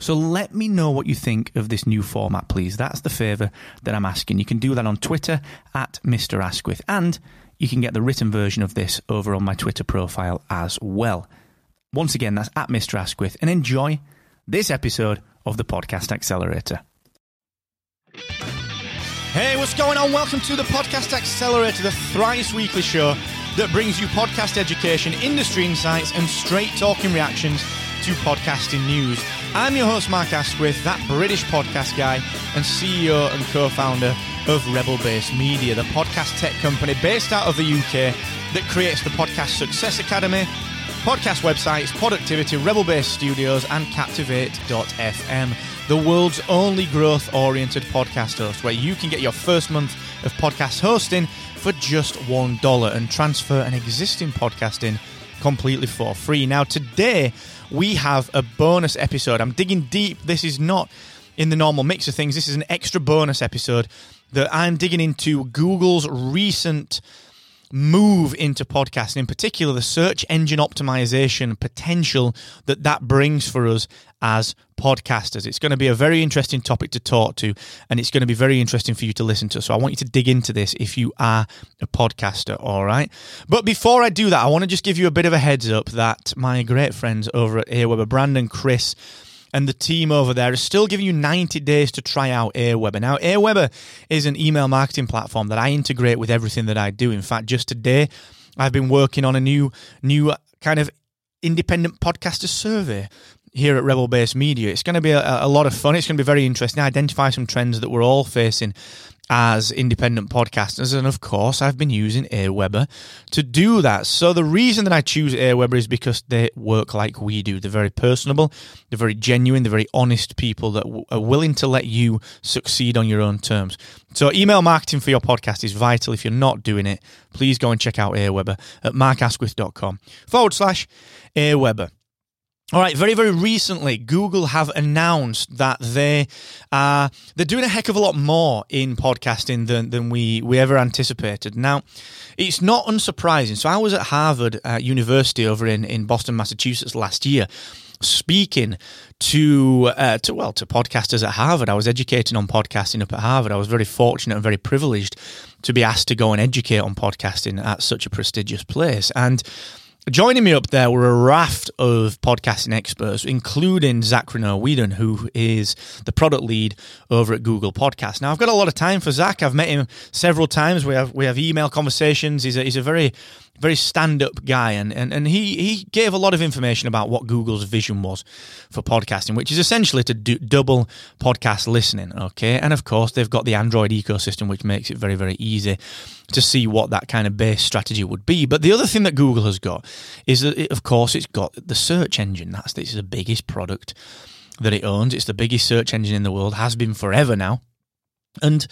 So let me know what you think of this new format, please. That's the favour that I'm asking. You can do that on Twitter at Mr. Asquith, and you can get the written version of this over on my Twitter profile as well. Once again, that's at Mr. Asquith, and enjoy this episode of the Podcast Accelerator. Hey, what's going on? Welcome to the Podcast Accelerator, the thrice weekly show that brings you podcast education, industry insights, and straight talking reactions to podcasting news. I'm your host, Mark Asquith, that British podcast guy and CEO and co founder of Rebel Base Media, the podcast tech company based out of the UK that creates the Podcast Success Academy, podcast websites, Poductivity, Rebel Base Studios, and Captivate.fm, the world's only growth oriented podcast host, where you can get your first month of podcast hosting for just $1 and transfer an existing podcasting completely for free. Now, today, we have a bonus episode. I'm digging deep. This is not in the normal mix of things. This is an extra bonus episode that I'm digging into Google's recent move into podcasting, in particular the search engine optimization potential that that brings for us as podcasters. It's going to be a very interesting topic to talk to, and it's going to be very interesting for you to listen to. So I want you to dig into this if you are a podcaster, all right? But before I do that, I want to just give you a bit of a heads up that my great friends over at Aweber, Brandon, Chris, and the team over there are still giving you 90 days to try out Aweber. Now, Aweber is an email marketing platform that I integrate with everything that I do. In fact, just today, I've been working on a new, new kind of independent podcaster survey here at Rebel Base Media. It's going to be a, a, lot of fun. It's going to be very interesting. Identify some trends that we're all facing as independent podcasters. And of course, I've been using Aweber to do that. So the reason that I choose Aweber is because they work like we do. They're very personable, they're very genuine, they're very honest people that w- are willing to let you succeed on your own terms. So email marketing for your podcast is vital. If you're not doing it, please go and check out Aweber at markasquith.com forward slash Aweber. All right, very very recently, Google have announced that they are they're doing a heck of a lot more in podcasting than than we we ever anticipated. Now, it's not unsurprising. So I was at Harvard uh, University over in in Boston, Massachusetts last year, speaking to uh, to well to podcasters at Harvard. I was educating on podcasting up at Harvard. I was very fortunate and very privileged to be asked to go and educate on podcasting at such a prestigious place and Joining me up there were a raft of podcasting experts, including Zack Reneau-Wedeen, who is the product lead over at Google Podcast. Now, I've got a lot of time for Zack. I've met him several times. We have we have email conversations. He's a, he's a very very stand up guy, and, and, and he, he gave a lot of information about what Google's vision was for podcasting, which is essentially to do double podcast listening. Okay. And of course, they've got the Android ecosystem, which makes it very, very easy to see what that kind of base strategy would be. But the other thing that Google has got is that, it, of course, it's got the search engine. That's is the biggest product that it owns. It's the biggest search engine in the world, has been forever now. And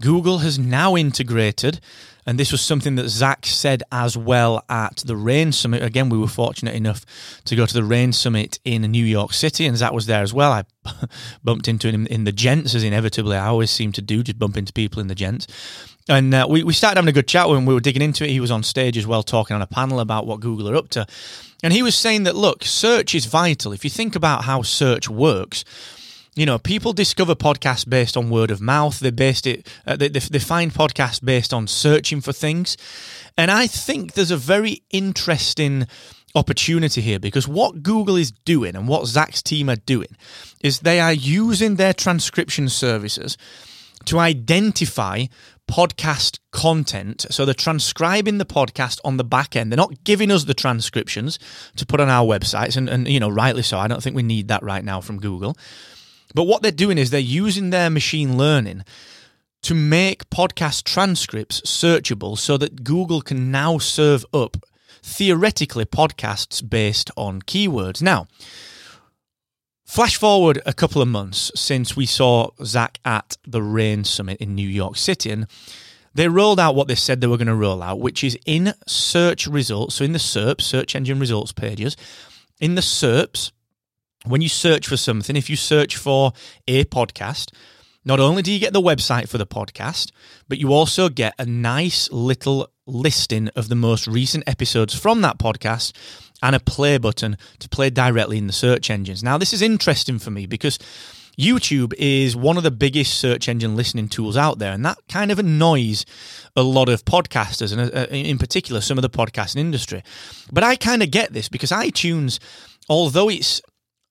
Google has now integrated and this was something that Zack said as well at the Rain Summit. Again, we were fortunate enough to go to the Rain Summit in New York City, and Zack was there as well. I bumped into him in the gents, as inevitably I always seem to do, just bump into people in the gents. And uh, we, we started having a good chat when we were digging into it. He was on stage as well, talking on a panel about what Google are up to. And he was saying that, look, search is vital. If you think about how search works, you know, people discover podcasts based on word of mouth. They based it. Uh, they, they find podcasts based on searching for things, and I think there's a very interesting opportunity here because what Google is doing and what Zack's team are doing is they are using their transcription services to identify podcast content. So they're transcribing the podcast on the back end. They're not giving us the transcriptions to put on our websites, and, and you know, rightly so. I don't think we need that right now from Google. But what they're doing is they're using their machine learning to make podcast transcripts searchable so that Google can now serve up theoretically podcasts based on keywords. Now, Flash forward a couple of months since we saw Zack at the RAIN Summit in New York City, and they rolled out what they said they were going to roll out, which is in search results, so in the SERPs, search engine results pages, in the SERPs, when you search for something, if you search for a podcast, not only do you get the website for the podcast, but you also get a nice little listing of the most recent episodes from that podcast and a play button to play directly in the search engines. Now, this is interesting for me because YouTube is one of the biggest search engine listening tools out there, and that kind of annoys a lot of podcasters, and uh, in particular, some of the podcasting industry. But I kind of get this because iTunes, although it's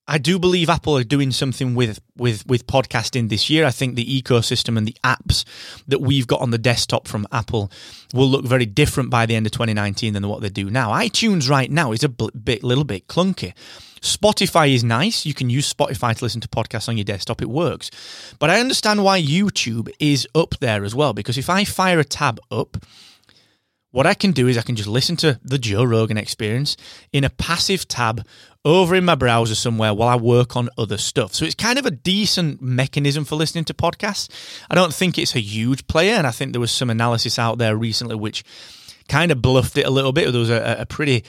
I do believe Apple are doing something with with with podcasting this year. I think the ecosystem and the apps that we've got on the desktop from Apple will look very different by the end of 2019 than what they do now. iTunes right now is a bit little bit clunky. Spotify is nice. You can use Spotify to listen to podcasts on your desktop. It works. But I understand why YouTube is up there as well because if I fire a tab up what I can do is I can just listen to the Joe Rogan experience in a passive tab over in my browser somewhere while I work on other stuff. So it's kind of a decent mechanism for listening to podcasts. I don't think it's a huge player, and I think there was some analysis out there recently which kind of bluffed it a little bit. There was a, a pretty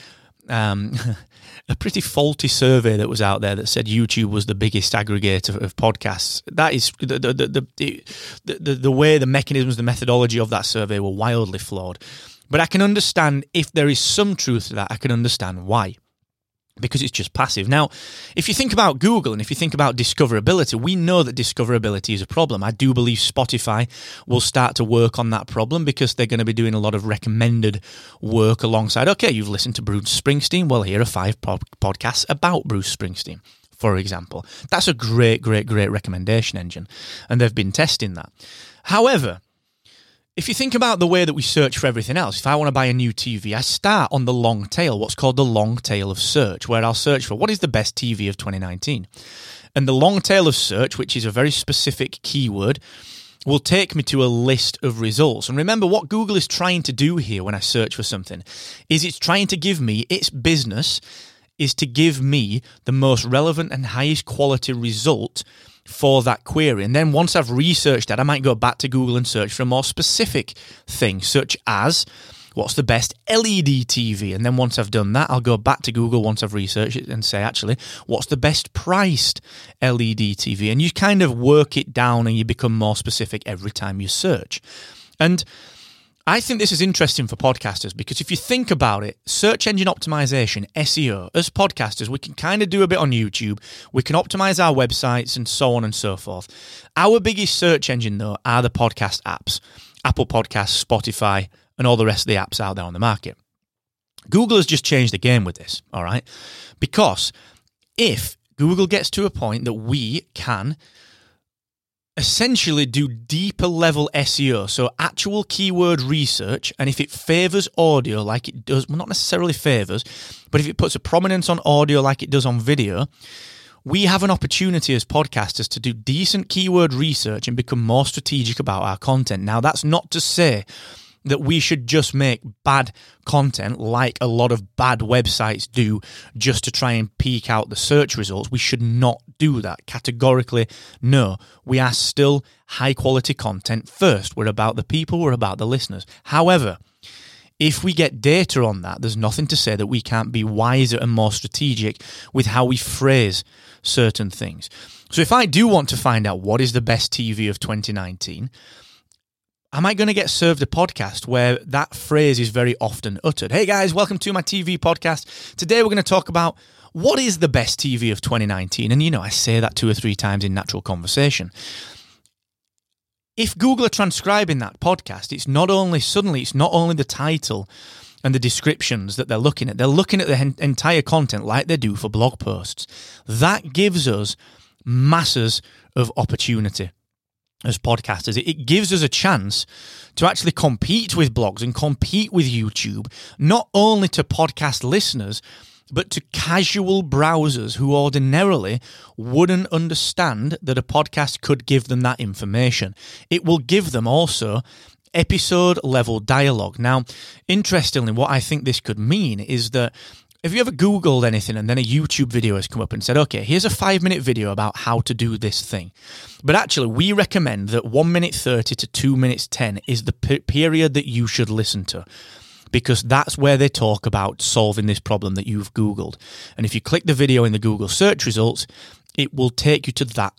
um, a pretty faulty survey that was out there that said YouTube was the biggest aggregator of podcasts. That is the the the the, the, the way the mechanisms, the methodology of that survey were wildly flawed. But I can understand if there is some truth to that, I can understand why because it's just passive. Now, if you think about Google and if you think about discoverability, we know that discoverability is a problem. I do believe Spotify will start to work on that problem because they're going to be doing a lot of recommended work alongside. Okay, you've listened to Bruce Springsteen. Well, here are five pod- podcasts about Bruce Springsteen. For example, that's a great, great, great recommendation engine, and they've been testing that. However, if you think about the way that we search for everything else, if I want to buy a new TV, I start on the long tail, what's called the long tail of search, where I'll search for what is the best TV of 2019. And the long tail of search, which is a very specific keyword, will take me to a list of results. And remember, what Google is trying to do here when I search for something is it's trying to give me its business is to give me the most relevant and highest quality result for that query. And then once I've researched that, I might go back to Google and search for a more specific thing, such as what's the best LED TV? And then once I've done that, I'll go back to Google once I've researched it and say, actually, what's the best priced LED TV? And you kind of work it down and you become more specific every time you search. And I think this is interesting for podcasters because if you think about it, search engine optimization, SEO, as podcasters, we can kind of do a bit on YouTube. We can optimize our websites and so on and so forth. Our biggest search engine, though, are the podcast apps Apple Podcasts, Spotify, and all the rest of the apps out there on the market. Google has just changed the game with this, all right? Because if Google gets to a point that we can essentially do deeper level SEO, so actual keyword research, and if it favors audio like it does, well, not necessarily favors, but if it puts a prominence on audio like it does on video, we have an opportunity as podcasters to do decent keyword research and become more strategic about our content. Now, that's not to say that we should just make bad content like a lot of bad websites do just to try and peek out the search results. We should not do that. Categorically, no. We are still high quality content first. We're about the people, we're about the listeners. However, if we get data on that, there's nothing to say that we can't be wiser and more strategic with how we phrase certain things. So if I do want to find out what is the best TV of 2019, am I going to get served a podcast where that phrase is very often uttered? Hey guys, welcome to my TV podcast. Today we're going to talk about what is the best TV of 2019. And you know, I say that two or three times in natural conversation. If Google are transcribing that podcast, it's not only suddenly, it's not only the title and the descriptions that they're looking at, they're looking at the entire content like they do for blog posts. That gives us masses of opportunity as podcasters. It gives us a chance to actually compete with blogs and compete with YouTube, not only to podcast listeners, but to casual browsers who ordinarily wouldn't understand that a podcast could give them that information. It will give them also episode level dialogue. Now, interestingly, what I think this could mean is that have you ever Googled anything and then a YouTube video has come up and said, okay, here's a five minute video about how to do this thing? But actually, we recommend that one minute 30 to two minutes 10 is the period that you should listen to because that's where they talk about solving this problem that you've Googled. And if you click the video in the Google search results, it will take you to that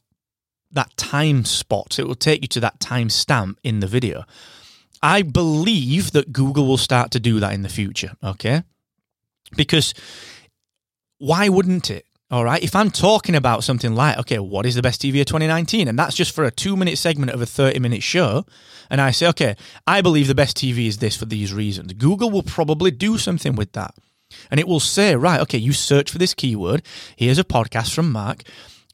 that time spot. It will take you to that time stamp in the video. I believe that Google will start to do that in the future, okay? Because why wouldn't it? All right. If I'm talking about something like, okay, what is the best TV of 2019? And that's just for a two minute segment of a 30 minute show. And I say, okay, I believe the best TV is this for these reasons. Google will probably do something with that. And it will say, right, okay, you search for this keyword. Here's a podcast from Mark.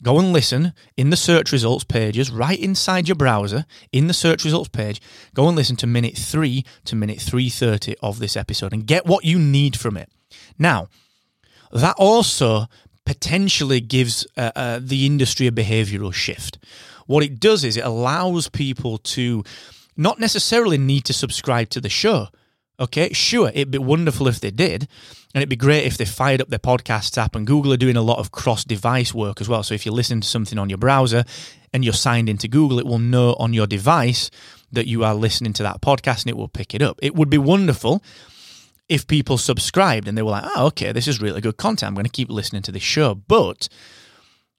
Go and listen in the search results pages right inside your browser in the search results page. Go and listen to minute 3 to minute 330 of this episode and get what you need from it. Now, that also potentially gives uh, uh, the industry a behavioral shift. What it does is it allows people to not necessarily need to subscribe to the show. Okay, sure, it'd be wonderful if they did, and it'd be great if they fired up their podcast app. And Google are doing a lot of cross device work as well. So if you're listening to something on your browser and you're signed into Google, it will know on your device that you are listening to that podcast and it will pick it up. It would be wonderful if people subscribed and they were like, oh, okay, this is really good content. I'm going to keep listening to this show. But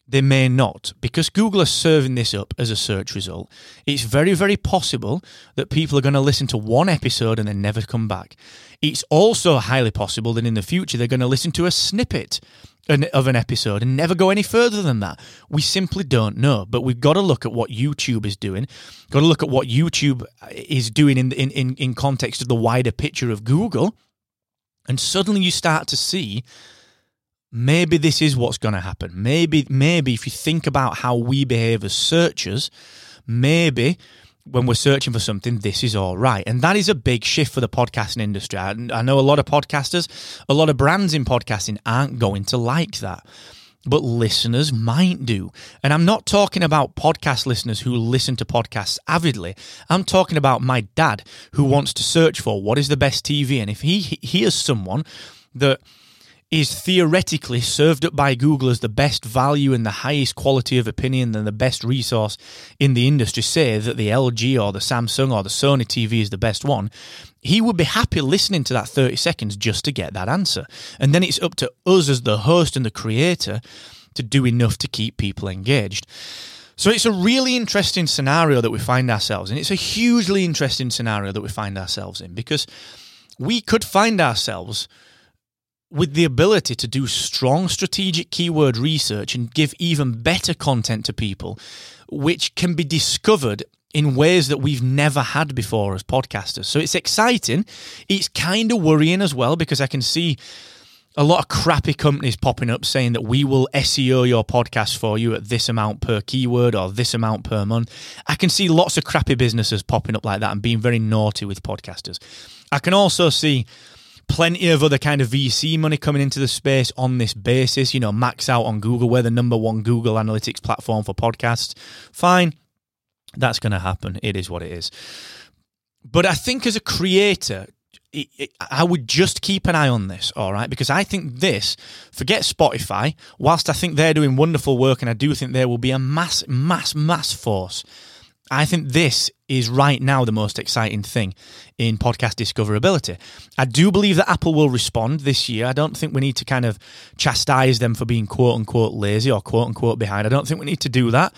they may not because Google is serving this up as a search result. It's very, very possible that people are going to listen to one episode and then never come back. It's also highly possible that in the future they're going to listen to a snippet of an episode and never go any further than that. We simply don't know, but we've got to look at what YouTube is doing. Got to look at what YouTube is doing in in in, in context of the wider picture of Google and suddenly you start to see maybe this is what's going to happen. Maybe, maybe if you think about how we behave as searchers, maybe when we're searching for something, this is all right. And that is a big shift for the podcasting industry. I, I know a lot of podcasters, a lot of brands in podcasting aren't going to like that but listeners might do. And I'm not talking about podcast listeners who listen to podcasts avidly. I'm talking about my dad who wants to search for what is the best TV. And if he hears someone that is theoretically served up by Google as the best value and the highest quality of opinion and the best resource in the industry, say that the LG or the Samsung or the Sony TV is the best one, he would be happy listening to that 30 seconds just to get that answer. And then it's up to us as the host and the creator to do enough to keep people engaged. So it's a really interesting scenario that we find ourselves in. It's a hugely interesting scenario that we find ourselves in because we could find ourselves with the ability to do strong strategic keyword research and give even better content to people, which can be discovered in ways that we've never had before as podcasters. So it's exciting. It's kind of worrying as well because I can see a lot of crappy companies popping up saying that we will SEO your podcast for you at this amount per keyword or this amount per month. I can see lots of crappy businesses popping up like that and being very naughty with podcasters. I can also see plenty of other kind of VC money coming into the space on this basis. You know, max out on Google. We're the number one Google Analytics platform for podcasts. Fine. That's going to happen. It is what it is. But I think as a creator, I would just keep an eye on this, all right? Because I think this, forget Spotify, whilst I think they're doing wonderful work and I do think there will be a mass, mass, mass force I think this is right now the most exciting thing in podcast discoverability. I do believe that Apple will respond this year. I don't think we need to kind of chastise them for being quote unquote lazy or quote unquote behind. I don't think we need to do that.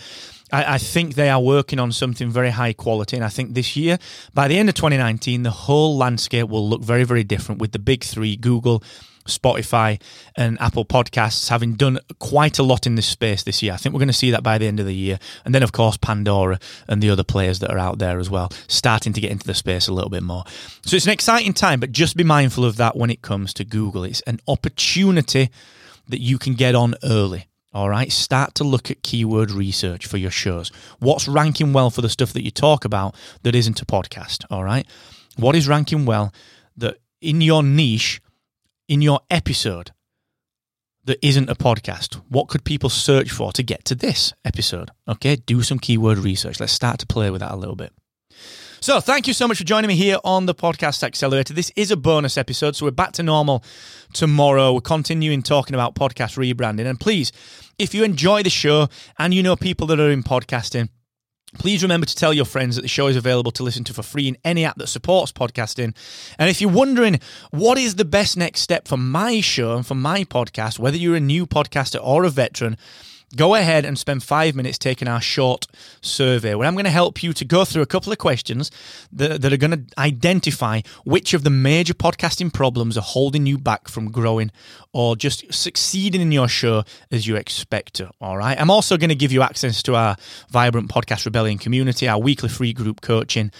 I, I, think they are working on something very high quality. And I think this year, by the end of 2019, the whole landscape will look very, very different with the big three Google, Spotify and Apple Podcasts having done quite a lot in this space this year. I think we're going to see that by the end of the year. And then, of course, Pandora and the other players that are out there as well, starting to get into the space a little bit more. So it's an exciting time, but just be mindful of that when it comes to Google. It's an opportunity that you can get on early. All right, start to look at keyword research for your shows. What's ranking well for the stuff that you talk about that isn't a podcast? All right, what is ranking well that in your niche, in your episode, that isn't a podcast? What could people search for to get to this episode? Okay, do some keyword research. Let's start to play with that a little bit. So, thank you so much for joining me here on the Podcast Accelerator. This is a bonus episode, so we're back to normal tomorrow. We're continuing talking about podcast rebranding. And please, if you enjoy the show and you know people that are in podcasting, Please remember to tell your friends that the show is available to listen to for free in any app that supports podcasting. And if you're wondering what is the best next step for my show and for my podcast, whether you're a new podcaster or a veteran, go ahead and spend five minutes taking our short survey where I'm going to help you to go through a couple of questions that, that are going to identify which of the major podcasting problems are holding you back from growing or just succeeding in your show as you expect to. All right. I'm also going to give you access to our Vibrant Podcast Rebellion community, our weekly free group coaching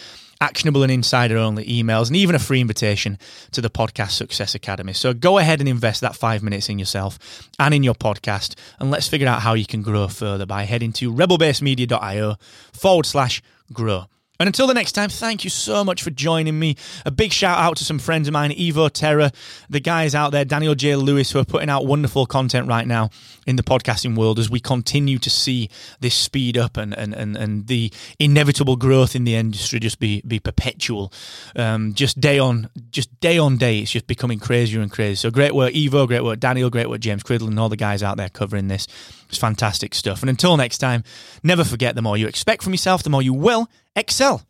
actionable and insider only emails, and even a free invitation to the Podcast Success Academy. So go ahead and invest that five minutes in yourself and in your podcast, and let's figure out how you can grow further by heading to rebelbasemedia.io forward slash grow. And until the next time, thank you so much for joining me. A big shout out to some friends of mine, Evo Terra, the guys out there, Daniel J. Lewis, who are putting out wonderful content right now in the podcasting world as we continue to see this speed up and and, and, and the inevitable growth in the industry just be be perpetual. Um, just day on just day on day, it's just becoming crazier and crazier. So great work, Evo, great work, Daniel, great work, James Cridland, and all the guys out there covering this. It's fantastic stuff. And until next time, never forget the more you expect from yourself, the more you will excel.